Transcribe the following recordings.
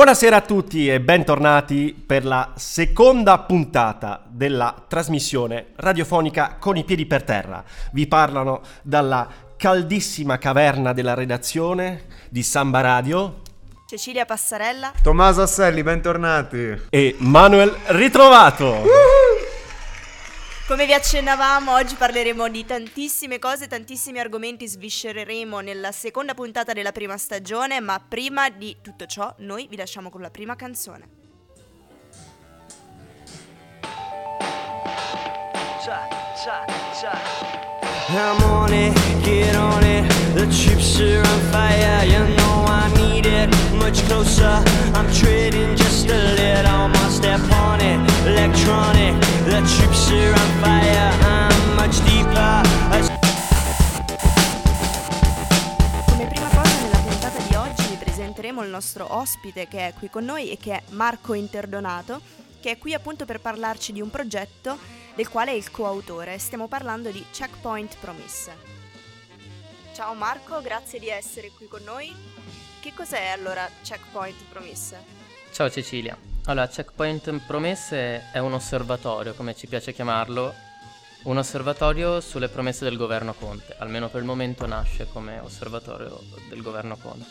Buonasera a tutti e bentornati per la seconda puntata della trasmissione radiofonica con i piedi per terra. Vi parlano dalla caldissima caverna della redazione di Samba Radio Cecilia Passarella, Tommaso Asselli, bentornati. e Manuel Ritrovato. Come vi accennavamo, oggi parleremo di tantissime cose, tantissimi argomenti sviscereremo nella seconda puntata della prima stagione, ma prima di tutto ciò noi vi lasciamo con la prima canzone. cha, cha, cha. Electronic, the chips are on fire, I'm much deeper. Come prima cosa nella puntata di oggi vi presenteremo il nostro ospite che è qui con noi e che è Marco Interdonato, che è qui appunto per parlarci di un progetto del quale è il coautore. Stiamo parlando di Checkpoint Promise. Ciao Marco, grazie di essere qui con noi. Che cos'è allora Checkpoint Promise? Ciao Cecilia. Allora, Checkpoint Promesse è un osservatorio, come ci piace chiamarlo, un osservatorio sulle promesse del governo Conte, almeno per il momento nasce come osservatorio del governo Conte.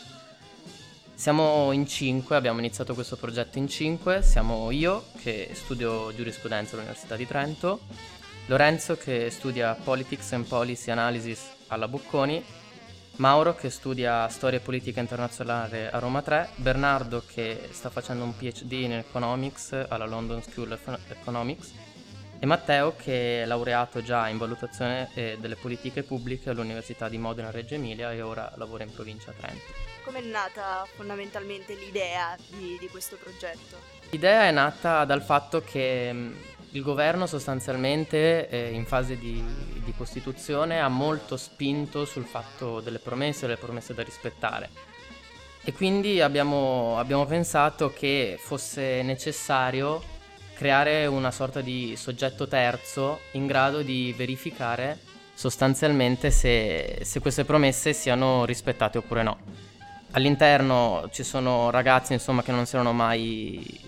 Siamo in cinque, abbiamo iniziato questo progetto in cinque, siamo io che studio giurisprudenza all'Università di Trento, Lorenzo che studia Politics and Policy Analysis alla Bocconi, Mauro che studia storia e politica internazionale a Roma 3, Bernardo che sta facendo un PhD in Economics alla London School of Economics e Matteo che è laureato già in valutazione eh, delle politiche pubbliche all'Università di Modena Reggio Emilia e ora lavora in provincia Trento. Come è nata fondamentalmente l'idea di, di questo progetto? L'idea è nata dal fatto che mh, il governo sostanzialmente eh, in fase di, di costituzione ha molto spinto sul fatto delle promesse, delle promesse da rispettare. E quindi abbiamo, abbiamo pensato che fosse necessario creare una sorta di soggetto terzo in grado di verificare sostanzialmente se, se queste promesse siano rispettate oppure no. All'interno ci sono ragazzi insomma che non si erano mai,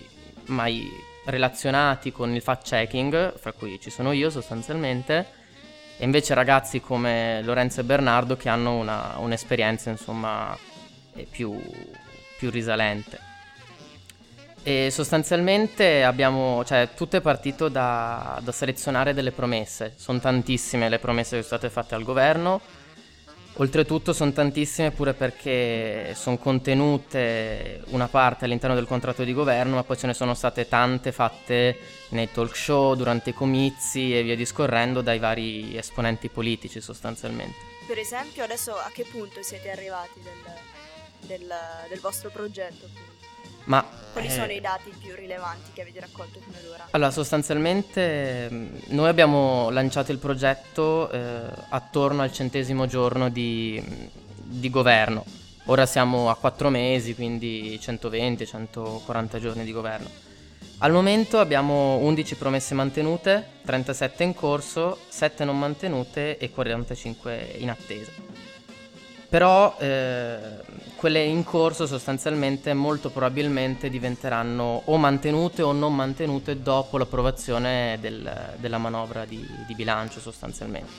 mai relazionati con il fact checking, fra cui ci sono io sostanzialmente, e invece ragazzi come Lorenzo e Bernardo che hanno una- un'esperienza insomma eh, più, più risalente. E sostanzialmente abbiamo, cioè tutto è partito da, da selezionare delle promesse, sono tantissime le promesse che sono state fatte al governo, Oltretutto sono tantissime pure perché sono contenute una parte all'interno del contratto di governo, ma poi ce ne sono state tante fatte nei talk show, durante i comizi e via discorrendo dai vari esponenti politici sostanzialmente. Per esempio, adesso a che punto siete arrivati del, del- del vostro progetto? Ma Quali eh, sono i dati più rilevanti che avete raccolto fino ad ora? Allora, sostanzialmente mh, noi abbiamo lanciato il progetto eh, attorno al centesimo giorno di, di governo. Ora siamo a quattro mesi, quindi 120-140 giorni di governo. Al momento abbiamo 11 promesse mantenute, 37 in corso, 7 non mantenute e 45 in attesa. Però eh, quelle in corso sostanzialmente molto probabilmente diventeranno o mantenute o non mantenute dopo l'approvazione del- della manovra di, di bilancio sostanzialmente.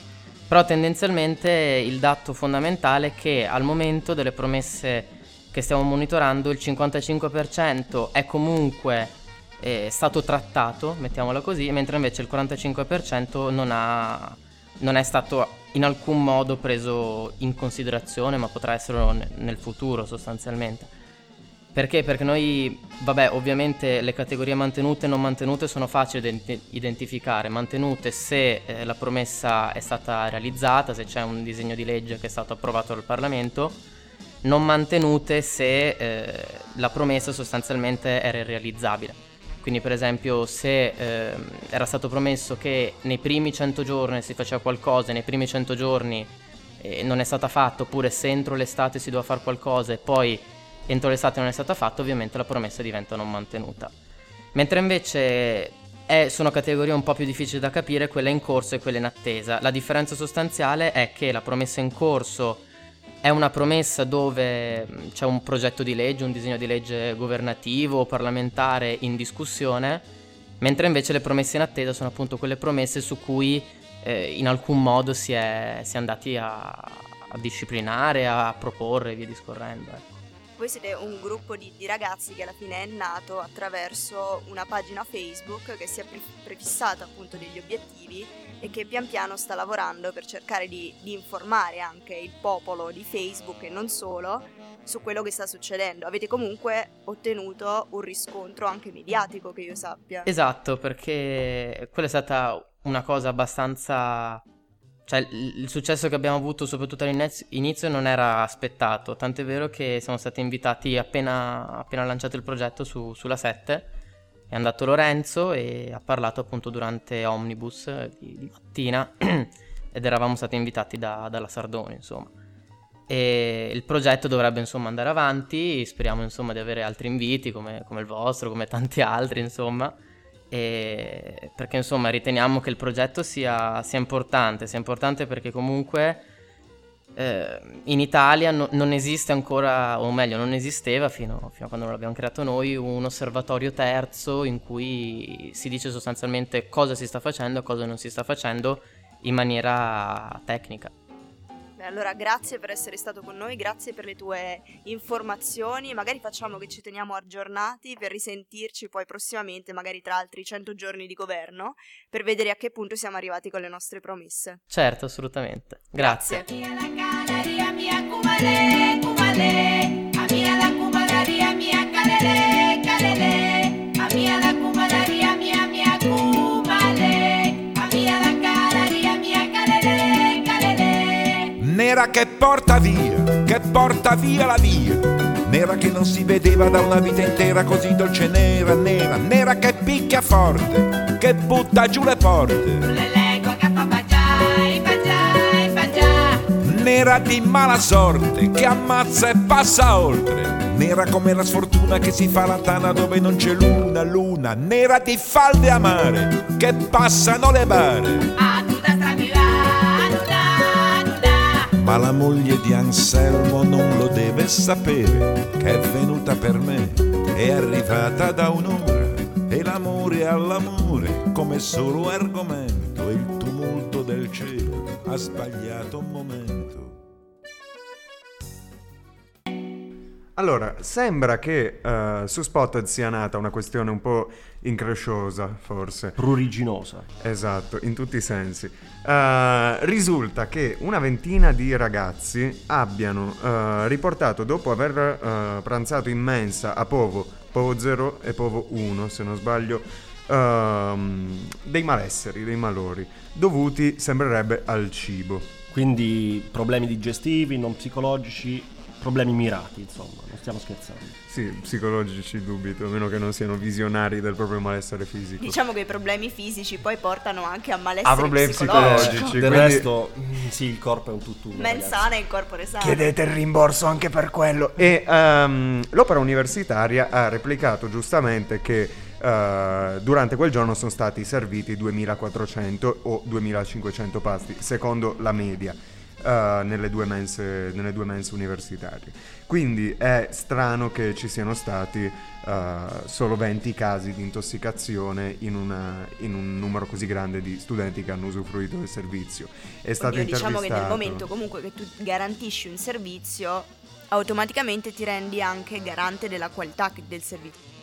Però tendenzialmente il dato fondamentale è che al momento delle promesse che stiamo monitorando il 55% è comunque eh, stato trattato, mettiamola così, mentre invece il 45% non, ha, non è stato in alcun modo preso in considerazione, ma potrà esserlo ne- nel futuro sostanzialmente. Perché? Perché noi, vabbè, ovviamente le categorie mantenute e non mantenute sono facili da ident- identificare. Mantenute se eh, la promessa è stata realizzata, se c'è un disegno di legge che è stato approvato dal Parlamento, non mantenute se eh, la promessa sostanzialmente era irrealizzabile. Quindi per esempio se ehm, era stato promesso che nei primi 100 giorni si faceva qualcosa nei primi 100 giorni eh, non è stata fatta, oppure se entro l'estate si doveva fare qualcosa e poi entro l'estate non è stata fatta, ovviamente la promessa diventa non mantenuta. Mentre invece è- sono categorie un po' più difficili da capire, quella in corso e quella in attesa. La differenza sostanziale è che la promessa in corso è una promessa dove mm, c'è un progetto di legge, un disegno di legge governativo o parlamentare in discussione, mentre invece le promesse in attesa sono appunto quelle promesse su cui eh, in alcun modo si è, si è andati a, a, disciplinare, a proporre e via discorrendo. Voi siete un gruppo di, di, ragazzi che alla fine è nato attraverso una pagina Facebook che si è prefissata appunto degli obiettivi e che pian piano sta lavorando per cercare di, di, informare anche il popolo di Facebook e non solo su quello che sta succedendo. Avete comunque ottenuto un riscontro anche mediatico che io sappia. Esatto, perché quella è stata una cosa abbastanza cioè, il successo che abbiamo avuto, soprattutto all'inizio, non era aspettato. Tant'è vero che siamo stati invitati appena, appena lanciato il progetto su, sulla 7. È andato Lorenzo e ha parlato appunto durante Omnibus di, di mattina ed eravamo stati invitati da, dalla Sardone, insomma. E il progetto dovrebbe insomma andare avanti, speriamo insomma di avere altri inviti come, come il vostro, come tanti altri, insomma e perché insomma riteniamo che il progetto sia, sia importante, sia importante perché comunque eh, in Italia no, non esiste ancora, o meglio non esisteva fino, fino a quando l'abbiamo creato noi, un osservatorio terzo in cui si dice sostanzialmente cosa si sta facendo e cosa non si sta facendo in maniera tecnica allora grazie per essere stato con noi, grazie per le tue informazioni, magari facciamo che ci teniamo aggiornati per risentirci poi prossimamente, magari tra altri 100 giorni di governo, per vedere a che punto siamo arrivati con le nostre promesse. Certo, assolutamente. Grazie. grazie. Nera che porta via, che porta via la via. Nera che non si vedeva da una vita intera così dolce nera, nera, nera che picchia forte, che butta giù le porte. Nera di mala sorte che ammazza e passa oltre. Nera come la sfortuna che si fa la tana dove non c'è luna, luna. Nera di falde amare che passano le bare. Ma la moglie di Anselmo non lo deve sapere che è venuta per me, è arrivata da un'ora e l'amore all'amore come solo argomento il tumulto del cielo ha sbagliato un momento. Allora, sembra che uh, su Spotted sia nata una questione un po' incresciosa, forse. Pruriginosa. Esatto, in tutti i sensi. Uh, risulta che una ventina di ragazzi abbiano uh, riportato, dopo aver pranzato in mensa a Povo, Povo 0 e Povo 1, se non sbaglio, ehm, dei malesseri, dei malori, dovuti, sembrerebbe, al cibo. Quindi problemi digestivi, non psicologici, problemi mirati, insomma, non stiamo scherzando. Sì, psicologici dubito, a meno che non siano visionari del proprio malessere fisico. Diciamo che i problemi fisici poi portano anche a malessere a problemi psicologici. psicologici del quindi... resto, mm, sì, il corpo è un tutt'uno. Men sana e il corpo ne Chiedete il rimborso anche per quello. E um, l'opera universitaria ha replicato giustamente che Uh, durante quel giorno sono stati serviti 2400 o 2500 pasti, secondo la media uh, nelle, due mense, nelle, due mense, universitarie. Quindi è strano che ci siano stati uh, solo 20 casi di intossicazione in, una, in, un numero così grande di studenti che hanno usufruito del servizio. È stato Oddio, diciamo che nel momento comunque che tu garantisci un servizio, automaticamente ti rendi anche garante della qualità del servizio.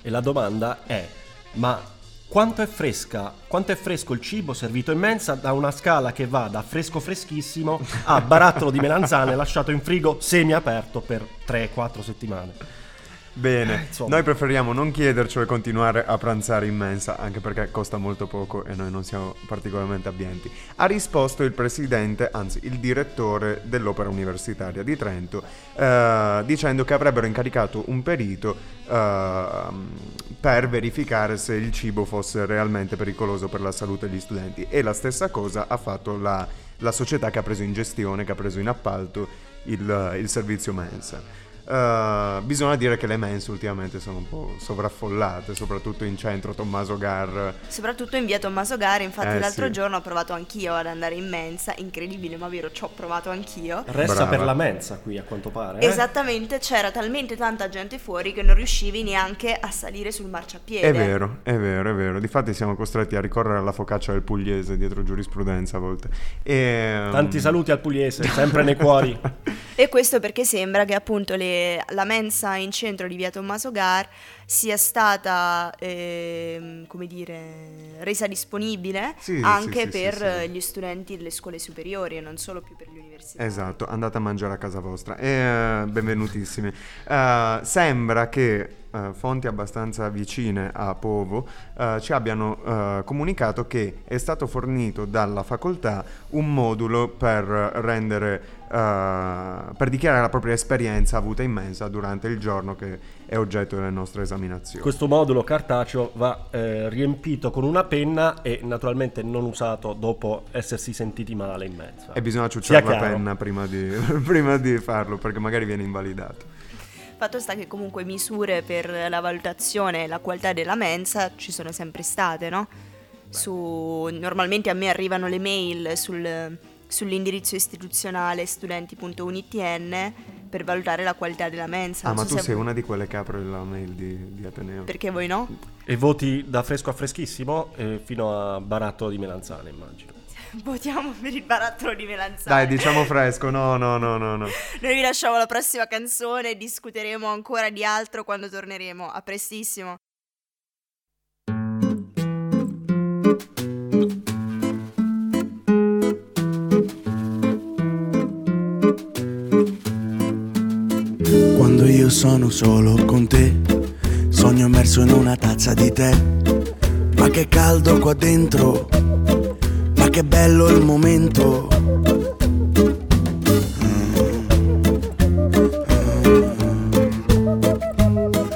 E la domanda è, ma quanto è fresca, quanto è fresco il cibo servito in mensa da una scala che va da fresco freschissimo a barattolo di melanzane lasciato in frigo semi aperto per 3-4 settimane. Bene, eh, noi preferiamo non chiedercelo e continuare a pranzare in mensa, anche perché costa molto poco e noi non siamo particolarmente abbienti. Ha risposto il presidente, anzi il direttore dell'Opera Universitaria di Trento, eh, dicendo che avrebbero incaricato un perito eh, per verificare se il cibo fosse realmente pericoloso per la salute degli studenti. E la stessa cosa ha fatto la, la società che ha preso in gestione, che ha preso in appalto il, il servizio mensa. Uh, bisogna dire che le mense ultimamente sono un po' sovraffollate, soprattutto in centro Tommaso Gar. Soprattutto in via Tommaso Gar, infatti Eh, l'altro sì. giorno ho provato anch'io ad andare in mensa, incredibile ma vero, ci ho provato anch'io. Resta Brava. per la mensa qui a quanto pare. eh? Esattamente, c'era talmente tanta gente fuori che non riuscivi neanche a salire sul marciapiede. È vero, è vero, è vero. Difatti siamo costretti a ricorrere alla focaccia del pugliese dietro giurisprudenza a volte. E, Tanti saluti al pugliese, sempre nei cuori. E questo perché sembra che appunto le- la mensa in centro di via Tommaso Gar sia stata, ehm, come dire, resa disponibile Sì, anche sì, per gli studenti delle scuole superiori e non solo più per gli università. Esatto, andate a mangiare a casa vostra. E, eh, benvenutissimi. Eh, sembra che eh, fonti abbastanza vicine a Povo eh, ci abbiano eh, comunicato che è stato fornito dalla facoltà un modulo per rendere eh, per dichiarare la propria esperienza avuta in mensa durante il giorno che è oggetto delle nostre esaminazioni. Questo modulo cartaceo va eh, riempito con una penna e naturalmente non usato dopo essersi sentiti male in mensa. E bisogna ciucciare la chiaro. penna prima di, prima di farlo perché magari viene invalidato. Fatto sta che comunque misure per la valutazione e la qualità della mensa ci sono sempre state, no? Su, normalmente a me arrivano le mail sul- sull'indirizzo istituzionale studenti.unitn per valutare la qualità della mensa. Ah, Non ma so tu se- sei una di quelle che apre la mail di, di Ateneo. Perché voi no? E voti da fresco a freschissimo eh, fino a barattolo di melanzane, immagino. Votiamo per il barattolo di melanzane. Dai, diciamo fresco, no, no, no, no, no. Noi vi lasciamo la prossima canzone, discuteremo ancora di altro quando torneremo. A prestissimo. Quando io sono solo con te, sogno immerso in una tazza di tè. Ma che caldo qua dentro, ma che bello il momento.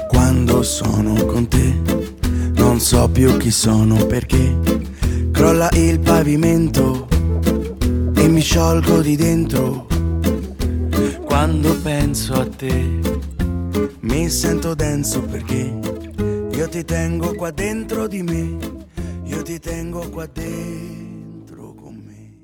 Quando sono con te, non so più chi sono perché crolla il pavimento e mi sciolgo di dentro. Quando penso a te mi sento denso perché io ti tengo qua dentro di me, io ti tengo qua dentro con me.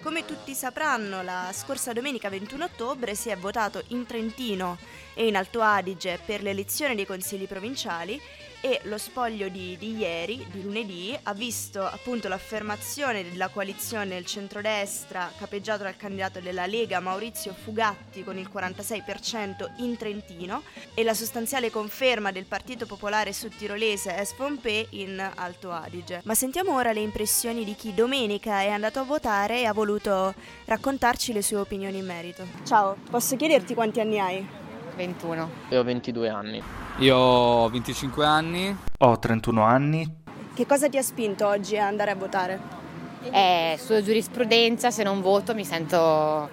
Come tutti sapranno, la scorsa domenica 21 ottobre si è votato in Trentino e in Alto Adige per l'elezione dei consigli provinciali e lo spoglio di, di ieri, di lunedì, ha visto appunto l'affermazione della coalizione del centrodestra capeggiato dal candidato della Lega Maurizio Fugatti con il 46% in Trentino e la sostanziale conferma del Partito Popolare Sudtirolese SVP in Alto Adige. Ma sentiamo ora le impressioni di chi domenica è andato a votare e ha voluto raccontarci le sue opinioni in merito. Ciao, posso chiederti quanti anni hai? 21. Io ho 22 anni. Io ho 25 anni, Ho 31 anni, Che cosa ti ha spinto oggi a andare a votare? Eh, studio giurisprudenza, se non voto mi sento,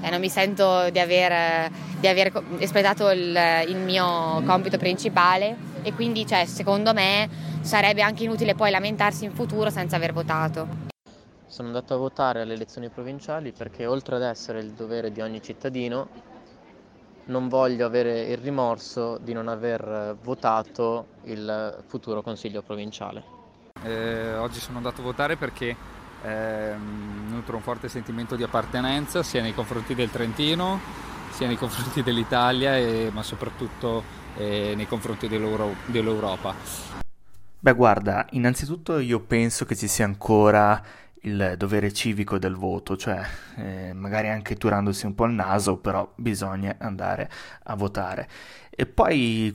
eh, non mi sento di aver, di aver espletato il, il mio compito principale e quindi cioè, secondo me sarebbe anche inutile poi lamentarsi in futuro senza aver votato. Sono andato a votare alle elezioni provinciali perché oltre ad essere il dovere di ogni cittadino, non voglio avere il rimorso di non aver eh, votato il futuro consiglio provinciale. Eh, oggi sono andato a votare perché ehm, nutro un forte sentimento di appartenenza sia nei confronti del Trentino, sia nei confronti dell'Italia, e- ma soprattutto eh, nei confronti dell'Euro- dell'Europa. Beh, guarda, innanzitutto io penso che ci sia ancora il dovere civico del voto, cioè eh, magari anche turandosi un po' il naso, però bisogna andare a votare. E poi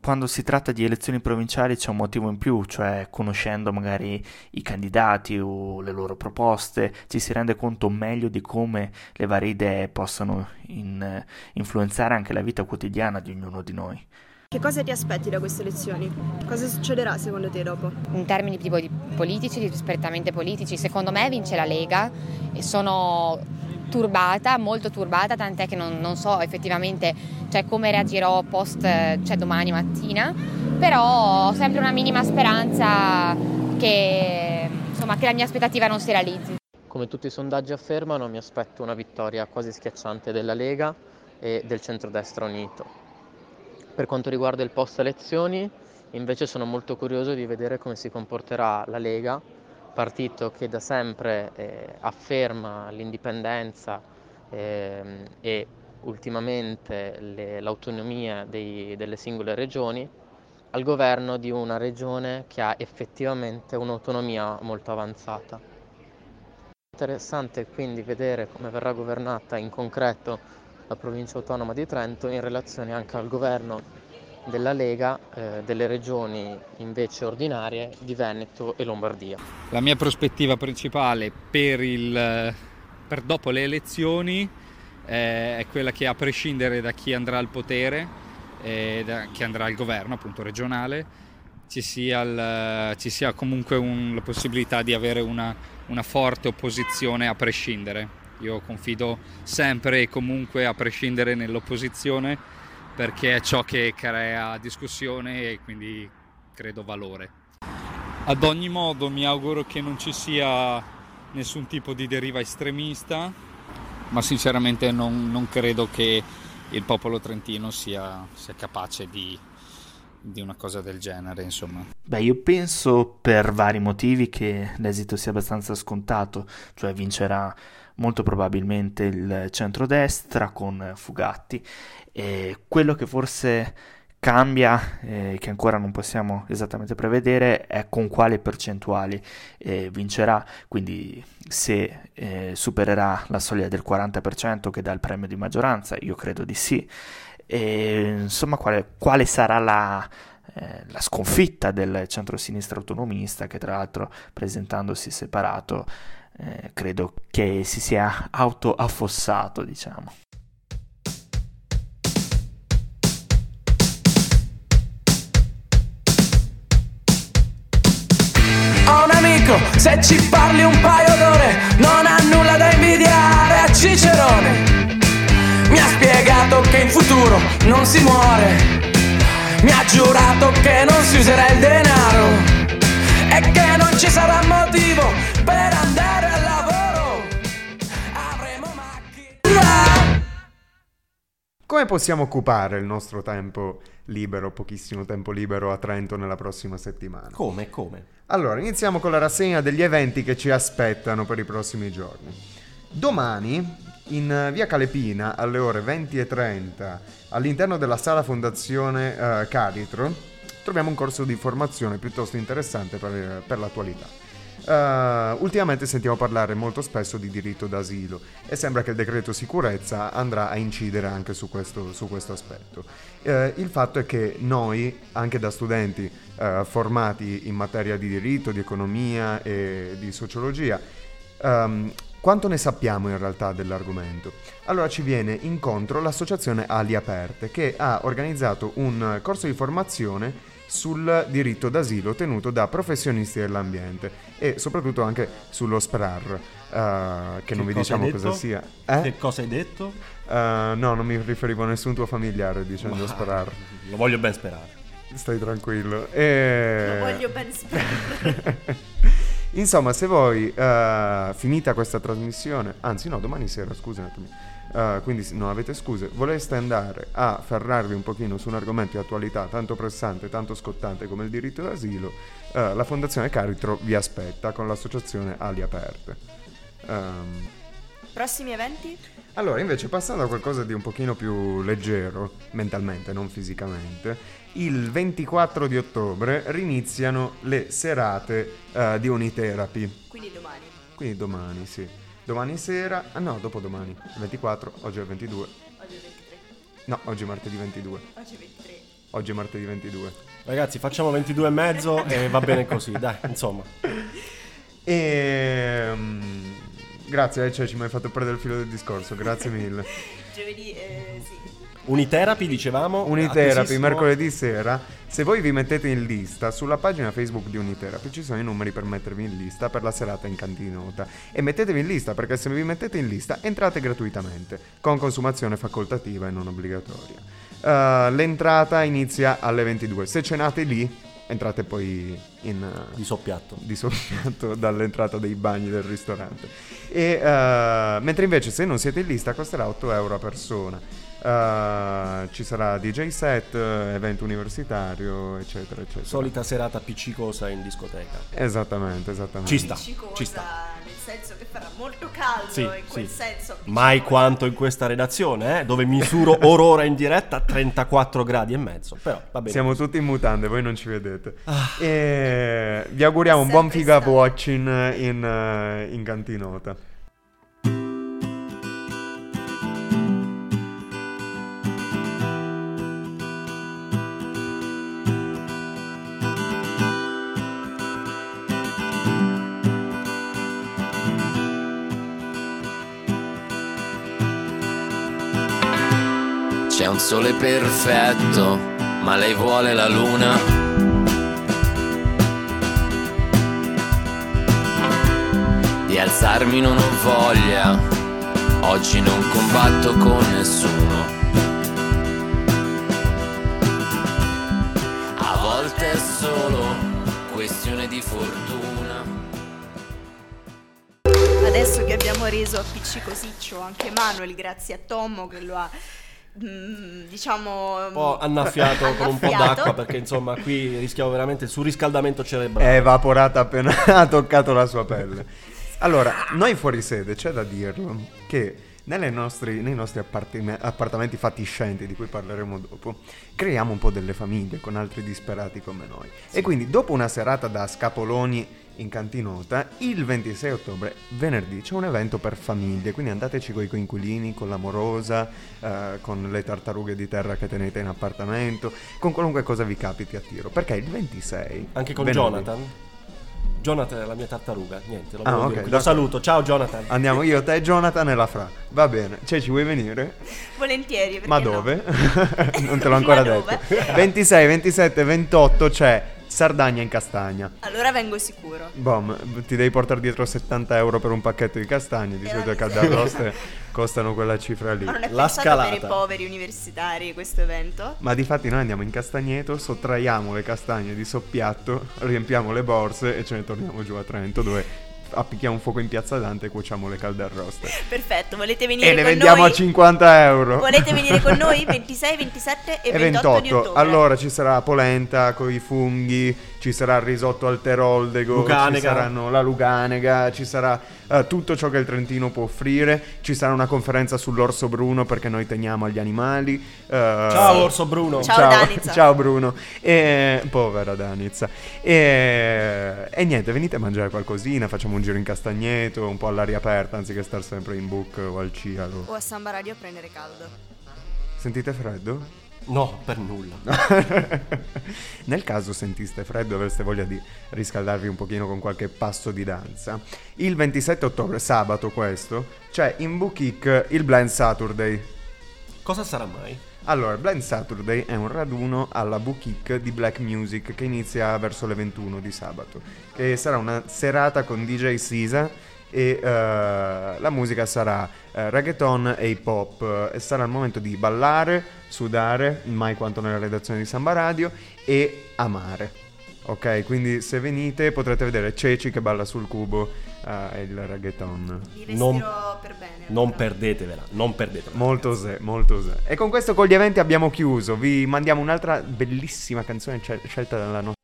quando si tratta di elezioni provinciali c'è un motivo in più, cioè conoscendo magari i candidati o le loro proposte, ci si rende conto meglio di come le varie idee possano in- influenzare anche la vita quotidiana di ognuno di noi. Che cosa ti aspetti da queste elezioni? Cosa succederà secondo te dopo? In termini tipo di politici, di prettamente politici, secondo me vince la Lega e sono turbata, molto turbata, tant'è che non, non so effettivamente cioè, come reagirò post, cioè domani mattina, però ho sempre una minima speranza che, insomma, che la mia aspettativa non si realizzi. Come tutti i sondaggi affermano, mi aspetto una vittoria quasi schiacciante della Lega, e del centrodestra unito. Per quanto riguarda il post elezioni, invece sono molto curioso di vedere come si comporterà la Lega, partito che da sempre eh, afferma l'indipendenza eh, e ultimamente le, l'autonomia dei, delle singole regioni al governo di una regione che ha effettivamente un'autonomia molto avanzata. Interessante quindi vedere come verrà governata in concreto la provincia autonoma di Trento in relazione anche al governo della Lega eh, delle regioni invece ordinarie di Veneto e Lombardia. La mia prospettiva principale per, il, per dopo le elezioni eh, è quella che a prescindere da chi andrà al potere, eh, da chi andrà al governo appunto regionale, ci sia, il, ci sia comunque un, la possibilità di avere una, una forte opposizione a prescindere. Io confido sempre e comunque a prescindere nell'opposizione perché è ciò che crea discussione e quindi credo valore. Ad ogni modo mi auguro che non ci sia nessun tipo di deriva estremista, ma sinceramente non, non credo che il popolo trentino sia, sia capace di, di una cosa del genere, insomma. Beh, io penso per vari motivi che l'esito sia abbastanza scontato, cioè vincerà molto probabilmente il centrodestra con Fugatti. E quello che forse cambia, eh, che ancora non possiamo esattamente prevedere, è con quali percentuali eh, vincerà, quindi se eh, supererà la soglia del 40% che dà il premio di maggioranza, io credo di sì, e, insomma quale, quale sarà la, eh, la sconfitta del centro-sinistra autonomista che tra l'altro presentandosi separato eh, credo che si sia autoaffossato diciamo. Ho un amico, se ci parli un paio d'ore, non ha nulla da invidiare a Cicerone. Mi ha spiegato che in futuro non si muore. Mi ha giurato che non si userà il denaro e che non ci sarà motivo per andare al lavoro. Avremo macchina. Come possiamo occupare il nostro tempo libero, pochissimo tempo libero a Trento nella prossima settimana? Come, come? Allora, iniziamo con la rassegna degli eventi che ci aspettano per i prossimi giorni. Domani, in via Calepina, alle ore 20.30, all'interno della sala Fondazione eh, Caritro, troviamo un corso di formazione piuttosto interessante per, per l'attualità. Uh, ultimamente sentiamo parlare molto spesso di diritto d'asilo e sembra che il decreto sicurezza andrà a incidere anche su questo, su questo aspetto. Uh, il fatto è che noi, anche da studenti uh, formati in materia di diritto, di economia e di sociologia, um, quanto ne sappiamo in realtà dell'argomento? Allora ci viene incontro l'associazione Ali Aperte che ha organizzato un corso di formazione sul diritto d'asilo tenuto da professionisti dell'ambiente e soprattutto anche sullo SPRAR, uh, che, non vi diciamo cosa sia. Eh? Che cosa hai detto? Uh, no, non mi riferivo a nessun tuo familiare dicendo Ma- SPRAR. Lo voglio ben sperare. Stai tranquillo. E... Lo voglio ben sperare. Insomma, se voi, eh, finita questa trasmissione, anzi no, domani sera, scusatemi, eh, quindi non avete scuse, voleste andare a ferrarvi un pochino su un argomento di attualità tanto pressante, tanto scottante come il diritto d'asilo, eh, la Fondazione Caritro vi aspetta con l'associazione Ali Aperte. Ehm, Prossimi eventi? allora, invece, passando a qualcosa di un pochino più leggero, mentalmente, non fisicamente, il 24 di ottobre riniziano le serate eh, di Unitherapy. Quindi domani. Quindi domani, sì. Domani sera, ah no, dopodomani, il 24, oggi è il 22. Oggi è 23. No, oggi è martedì 22. Oggi è 23. Oggi è martedì 22. Ragazzi, facciamo 22 e mezzo e va bene così, dai, insomma. E... grazie, eh, cioè, ci mi hai fatto perdere il filo del discorso, grazie mille. Giovedì, eh. Unitherapy, dicevamo. Unitherapy, mercoledì sera. Se voi vi mettete in lista, sulla pagina Facebook di Unitherapy ci sono i numeri per mettervi in lista per la serata in cantinota. E mettetevi in lista perché se vi mettete in lista entrate gratuitamente, con consumazione facoltativa e non obbligatoria. Uh, l'entrata inizia alle 22. Se cenate lì, entrate poi in... uh, Di soppiatto. di soffiato dall'entrata dei bagni del ristorante. E, uh, mentre invece se non siete in lista costerà 8 euro a persona. Eh, ci sarà DJ set, eh, evento universitario, eccetera, eccetera. Solita serata appiccicosa in discoteca. Esattamente, esattamente. Ci sta, ci sta. Nel senso che farà molto caldo, Sì, in quel sì. senso. Mai appiccicosa. quanto in questa redazione, eh, dove misuro orora in diretta a 34 gradi e mezzo. Però va bene. Siamo tutti in mutande, voi non ci vedete. E vi auguriamo un buon Sempre figa watching in, eh, in cantinota. Un sole perfetto, ma lei vuole la luna. Di alzarmi non ho voglia, oggi non combatto con nessuno. A volte è solo questione di fortuna. Adesso che abbiamo reso appiccicosiccio anche Manuel, grazie a Tommo che lo ha, diciamo... Un po' annaffiato con un po' annaffiato. d'acqua perché insomma qui rischiamo veramente il surriscaldamento cerebrale. È evaporata appena ha toccato la sua pelle. Allora, noi fuori sede, c'è da dirlo, che nelle nostri- nei nostri appartime- appartamenti fatiscenti, di cui parleremo dopo, creiamo un po' delle famiglie con altri disperati come noi. E quindi dopo una serata da scapoloni in cantinota, il 26 ottobre, venerdì, c'è un evento per famiglie, quindi andateci con i coinquilini, con l'amorosa, eh, con le tartarughe di terra che tenete in appartamento, con qualunque cosa vi capiti a tiro, perché il 26... Anche con venerdì- Jonathan. Jonathan è la mia tartaruga, niente, lo, Ah, volevo ok, dire qui. Lo saluto, ciao Jonathan. Andiamo io, te, Jonathan e la Fra. Va bene. Cioè, ci vuoi venire? Volentieri, Ma no? dove? non te l'ho ancora detto. dove? 26, 27, 28 c'è Sardagna in castagna. Allora vengo sicuro. Bom, ti devi portare dietro 70 euro per un pacchetto di castagne. Di solito le caldaroste costano quella cifra lì. Ma non è La pensato per i scalata. poveri universitari questo evento? Ma di fatti noi andiamo in castagneto, sottraiamo le castagne di soppiatto, riempiamo le borse e ce ne torniamo giù a Trento dove appicchiamo un fuoco in piazza Dante e cuociamo le caldarroste. Perfetto, volete venire E le con vendiamo noi? a 50 euro. Volete venire con noi 26, 27 e, E 28, di 28. ottobre? Allora ci sarà polenta con i funghi, ci sarà il risotto al teroldego, Luganega. ci saranno la luganega, ci sarà eh, tutto ciò che il Trentino può offrire, ci sarà una conferenza sull'orso bruno perché noi teniamo agli animali. eh, Ciao Orso Bruno. Ciao, Danizza. ciao Bruno. E, povera Danizza. E, e niente, venite a mangiare qualcosina, facciamo un giro in castagneto, un po' all'aria aperta anziché stare sempre in book o al cialo. O a Samba Radio a prendere caldo. Sentite freddo? No, per nulla. Nel caso sentiste freddo e avreste voglia di riscaldarvi un pochino con qualche passo di danza, il 27 ottobre, sabato questo, c'è in Bookik il Blind Saturday. Cosa sarà mai? Allora, Blind Saturday è un raduno alla Bookik di Black Music che inizia verso le 21 di sabato, che sarà una serata con DJ Sisa e eh, la musica sarà eh, reggaeton e hip hop e sarà il momento di ballare, sudare, mai quanto nella redazione di Samba Radio e amare. Ok, quindi se venite potrete vedere Ceci che balla sul cubo eh, e il reggaeton. Non- per bene. Non perdetevela, non perdetevela. Molto osè, molto osè. E con questo con gli eventi abbiamo chiuso. Vi mandiamo un'altra bellissima canzone scel- scelta dalla nostra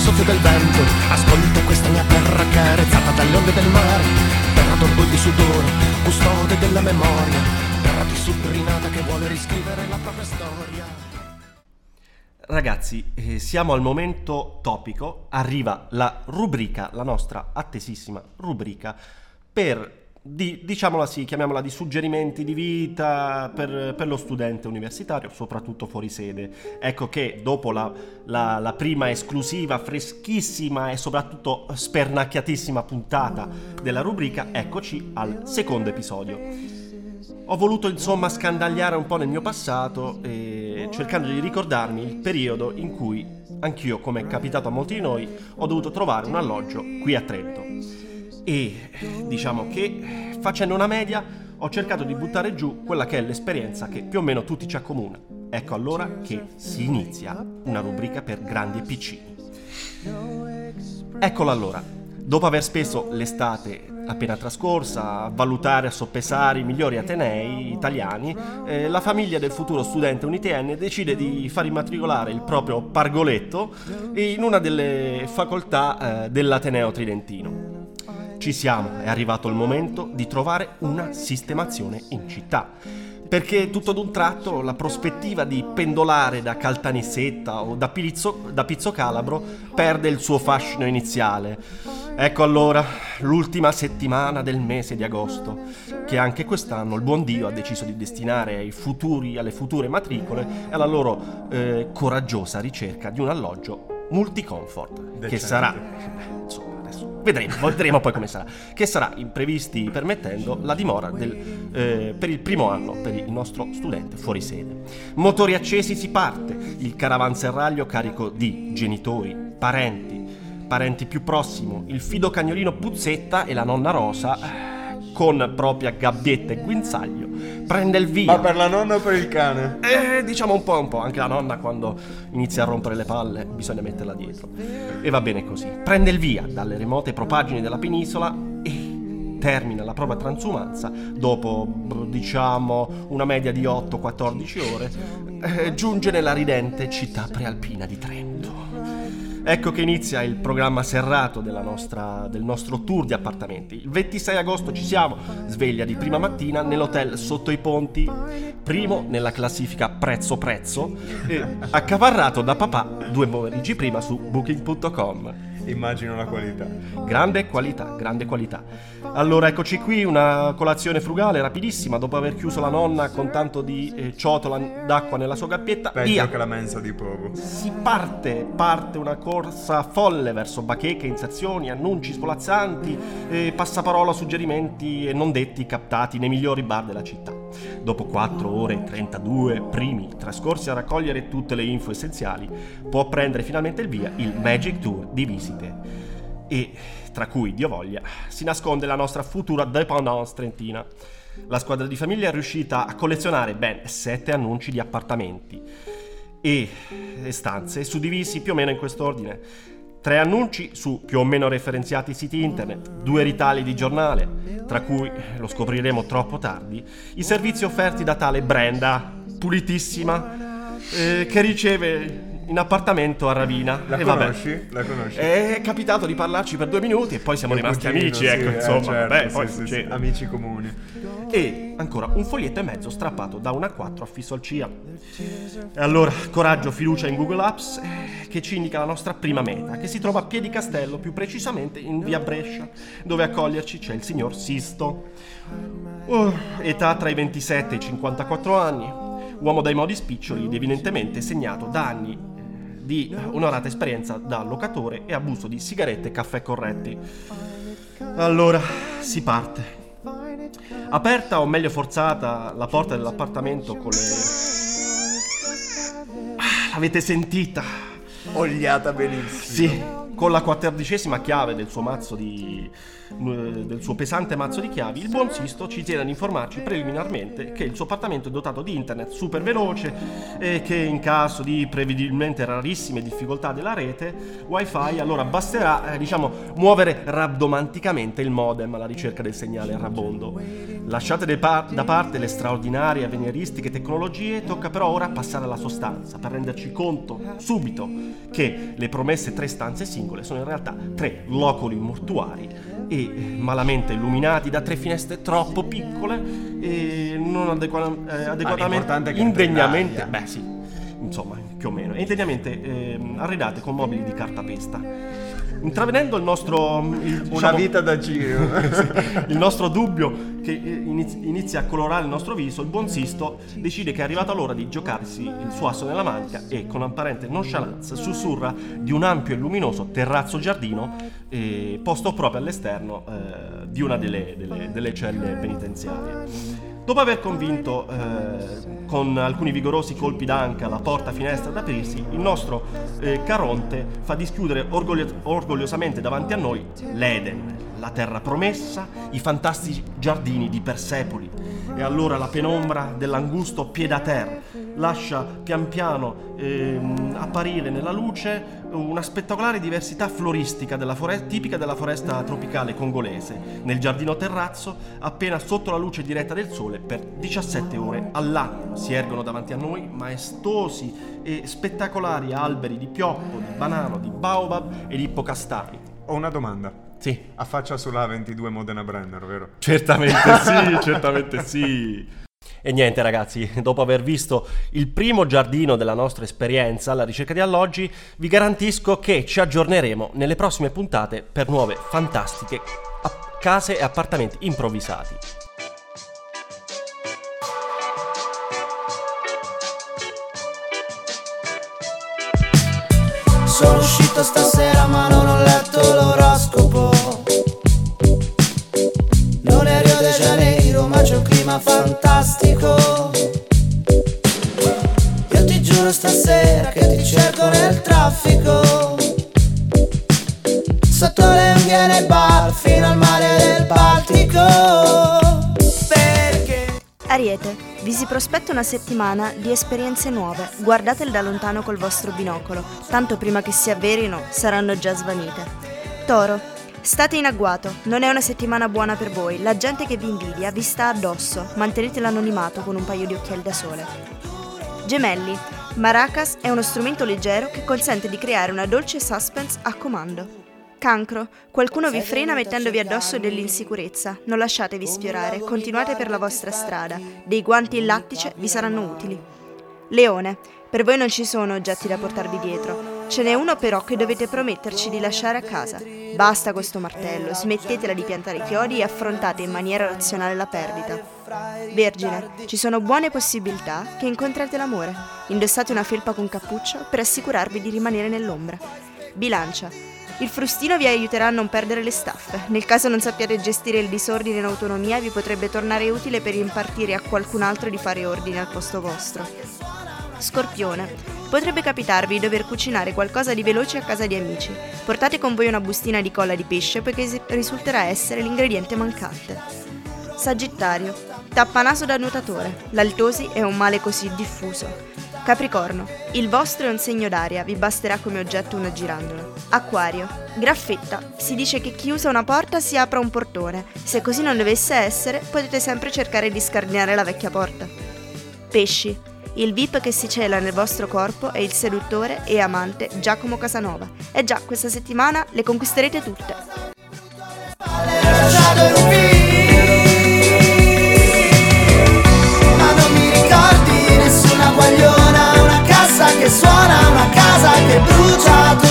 soffio del vento. Ascolta questa mia terra carezzata dalle onde del mare. Terra d'orgoglio e sudore, custode della memoria. Terra disciplinata che vuole riscrivere la propria storia. Ragazzi, eh, siamo al momento topico, arriva la rubrica, la nostra attesissima rubrica per, di- diciamola sì, chiamiamola di suggerimenti di vita per, per lo studente universitario, soprattutto fuori sede. Ecco che dopo la, la- la prima esclusiva, freschissima e soprattutto spernacchiatissima puntata della rubrica, eccoci al secondo episodio. Ho voluto insomma scandagliare un po' nel mio passato e cercando di ricordarmi il periodo in cui anch'io, come è capitato a molti di noi, ho dovuto trovare un alloggio qui a Trento. E diciamo che facendo una media ho cercato di buttare giù quella che è l'esperienza che più o meno tutti ci accomuna. Ecco allora che si inizia una rubrica per grandi e piccini. Eccolo allora. Dopo aver speso l'estate appena trascorsa a valutare, a soppesare i migliori atenei italiani, eh, la famiglia del futuro studente unitenne decide di far immatricolare il proprio pargoletto in una delle facoltà eh, dell'Ateneo Tridentino. Ci siamo, è arrivato il momento di trovare una sistemazione in città. Perché tutto d'un tratto la prospettiva di pendolare da Caltanissetta o da, Pilizzo, da Pizzo Calabro perde il suo fascino iniziale. Ecco allora l'ultima settimana del mese di agosto, che anche quest'anno il buon Dio ha deciso di destinare ai futuri, alle future matricole e alla loro eh, coraggiosa ricerca di un alloggio multicomfort, che sarà... Insomma, vedremo, vedremo poi come sarà. Che sarà, imprevisti permettendo, la dimora del, eh, per il primo anno per il nostro studente fuori sede. Motori accesi si parte, il caravanserraglio carico di genitori, parenti, parenti più prossimo, il fido cagnolino Puzzetta e la nonna Rosa con propria gabbietta e guinzaglio prende il via. Ma per la nonna o per il cane? Eh, diciamo un po' un po', anche la nonna quando inizia a rompere le palle bisogna metterla dietro. E va bene così. Prende il via dalle remote propagine della penisola e termina la propria transumanza dopo diciamo una media di 8-14 ore eh, giunge nella ridente città prealpina di Trento. Ecco che inizia il programma serrato nostra, del nostro tour di appartamenti. Il 26 agosto ci siamo, sveglia di prima mattina nell'hotel Sotto i Ponti, primo nella classifica prezzo-prezzo, e accaparrato da papà due pomeriggi prima su booking.com. Immagino la qualità. Grande qualità, grande qualità. Allora eccoci qui, una colazione frugale, rapidissima, dopo aver chiuso la nonna con tanto di eh, ciotola d'acqua nella sua gabbietta. Peggio via. che la mensa di Povo. Si parte, parte una corsa folle verso bacheche, inserzioni, annunci svolazzanti, eh, passaparola, suggerimenti e non detti captati nei migliori bar della città. Dopo 4 ore e 32 primi trascorsi a raccogliere tutte le info essenziali, può prendere finalmente il via il Magic Tour di visite. E, tra cui, Dio voglia, si nasconde la nostra futura dépendance trentina. La squadra di famiglia è riuscita a collezionare ben 7 annunci di appartamenti e stanze suddivisi più o meno in quest'ordine. Tre annunci su più o meno referenziati siti internet, due ritali di giornale, tra cui, lo scopriremo troppo tardi, i servizi offerti da tale Brenda, pulitissima, eh, che riceve in appartamento a Ravina. La e vabbè. conosci? La conosci? È capitato di parlarci per due minuti e poi siamo Il rimasti cugino, amici, sì, ecco, eh, insomma. certo, Beh, sì, poi sì, succede. amici comuni. E ancora un foglietto e mezzo strappato da una 4 affisso al CIA. E allora, coraggio, fiducia in Google Apps eh, che ci indica la nostra prima meta, che si trova a Piedi Castello, più precisamente in via Brescia, dove accoglierci c'è il signor Sisto. Uh, età tra i 27 e i 54 anni, uomo dai modi spiccioli ed evidentemente segnato da anni di onorata esperienza da locatore e abuso di sigarette e caffè corretti. Allora, si parte. Aperta o meglio forzata la porta dell'appartamento con le... Ah, L'avete sentita? Ogliata benissimo. Sì, con la quattordicesima chiave del suo di. eh, del suo pesante mazzo di chiavi, il buon Sisto ci tiene ad informarci preliminarmente che il suo appartamento è dotato di internet super veloce e che in caso di prevedibilmente rarissime difficoltà della rete wifi allora basterà eh, diciamo muovere rabdomanticamente il modem alla ricerca del segnale rabondo. Lasciate pa- da parte le straordinarie avveniristiche tecnologie, tocca però ora passare alla sostanza per renderci conto subito che le promesse tre stanze singole. Sono in realtà tre loculi mortuari e eh, malamente illuminati da tre finestre troppo piccole e non adequa- eh, adeguatamente è che indegnamente. beh sì. Insomma più o meno. E indegnamente ehm, arredate con mobili di cartapesta intravedendo il nostro il, Una diciamo- vita da giro. il nostro dubbio che iniz- inizia a colorare il nostro viso, il buon Sisto decide che è arrivata l'ora di giocarsi il suo asso nella manica e con apparente nonchalance sussurra di un ampio e luminoso terrazzo giardino eh, posto proprio all'esterno eh, di una delle, delle- delle celle penitenziarie. Dopo aver convinto eh, con alcuni vigorosi colpi d'anca la porta finestra ad aprirsi, il nostro eh, Caronte fa dischiudere orgoglio- orgogliosamente davanti a noi l'Eden, la terra promessa, i fantastici giardini di Persepoli. E allora la penombra dell'angusto pied-à-terre lascia pian piano ehm, apparire nella luce una spettacolare diversità floristica della foresta, tipica della foresta tropicale congolese, nel giardino terrazzo, appena sotto la luce diretta del sole, per 17 ore all'anno. Si ergono davanti a noi maestosi e spettacolari alberi di pioppo, di banano, di baobab e di ippocastani. Ho una domanda. Sì. Affaccia sulla 22 Modena Brenner, vero? Certamente sì, certamente sì. E niente ragazzi, dopo aver visto il primo giardino della nostra esperienza alla ricerca di alloggi, vi garantisco che ci aggiorneremo nelle prossime puntate per nuove fantastiche case e appartamenti improvvisati. Sono uscito stasera ma non ho letto l'oroscopo. Non è Rio de Janeiro ma c'è un clima fantastico. Io ti giuro stasera che ti cerco nel traffico. Sotto le unghie nei bar fino al mare del Baltico Ariete, vi si prospetta una settimana di esperienze nuove. Guardatele da lontano col vostro binocolo, tanto prima che si avverino saranno già svanite. Toro, state in agguato, non è una settimana buona per voi. La gente che vi invidia vi sta addosso. Mantenete l'anonimato con un paio di occhiali da sole. Gemelli, Maracas è uno strumento leggero che consente di creare una dolce suspense a comando. Cancro, qualcuno vi frena mettendovi addosso dell'insicurezza. Non lasciatevi sfiorare, continuate per la vostra strada. Dei guanti in lattice vi saranno utili. Leone, per voi non ci sono oggetti da portarvi dietro. Ce n'è uno però che dovete prometterci di lasciare a casa. Basta questo martello, smettetela di piantare chiodi e affrontate in maniera razionale la perdita. Vergine, ci sono buone possibilità che incontrate l'amore. Indossate una felpa con cappuccio per assicurarvi di rimanere nell'ombra. Bilancia, il frustino vi aiuterà a non perdere le staffe. Nel caso non sappiate gestire il disordine in autonomia, vi potrebbe tornare utile per impartire a qualcun altro di fare ordine al posto vostro. Scorpione. Potrebbe capitarvi di dover cucinare qualcosa di veloce a casa di amici. Portate con voi una bustina di colla di pesce poiché risulterà essere l'ingrediente mancante. Sagittario. Tappanaso da nuotatore. L'altosi è un male così diffuso. Capricorno. Il vostro è un segno d'aria, vi basterà come oggetto una girandola. Acquario. Graffetta. Si dice che chi usa una porta si apra un portone. Se così non dovesse essere, potete sempre cercare di scardinare la vecchia porta. Pesci. Il VIP che si cela nel vostro corpo è il seduttore e amante Giacomo Casanova. E già, questa settimana le conquisterete tutte. Casa che brucia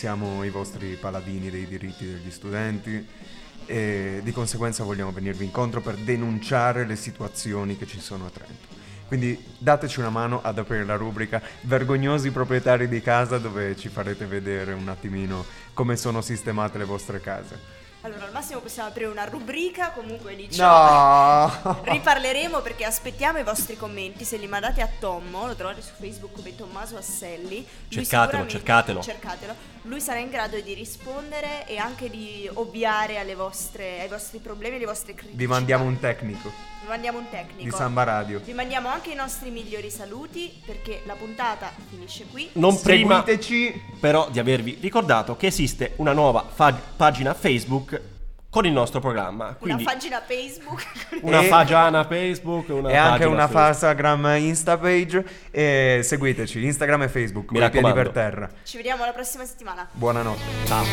siamo i vostri paladini dei diritti degli studenti e di conseguenza vogliamo venirvi incontro per denunciare le situazioni che ci sono a Trento. Quindi dateci una mano ad aprire la rubrica Vergognosi proprietari di casa dove ci farete vedere un attimino come sono sistemate le vostre case. Allora, al massimo possiamo aprire una rubrica, comunque di ciò No! riparleremo perché aspettiamo i vostri commenti, se li mandate a Tommo, lo trovate su Facebook come Tommaso Asselli. Cercatelo, cercatelo. cercatelo. Lui sarà in grado di rispondere e anche di ovviare alle vostre, ai vostri problemi, alle vostre critiche. Vi mandiamo un tecnico Vi mandiamo un tecnico. di Samba Radio. Vi mandiamo anche i nostri migliori saluti perché la puntata finisce qui. Non prima Seguiteci però di avervi ricordato che esiste una nuova fa- pagina Facebook con il nostro programma. Quindi, una pagina Facebook. Una fagiana Facebook. Una e anche una Instagram Insta page. E seguiteci, Instagram e Facebook. Mi raccomando. piedi per terra. Ci vediamo la prossima settimana. Buonanotte. Ciao.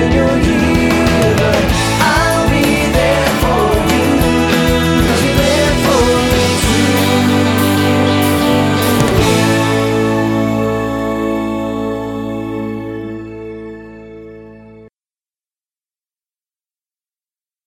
You. your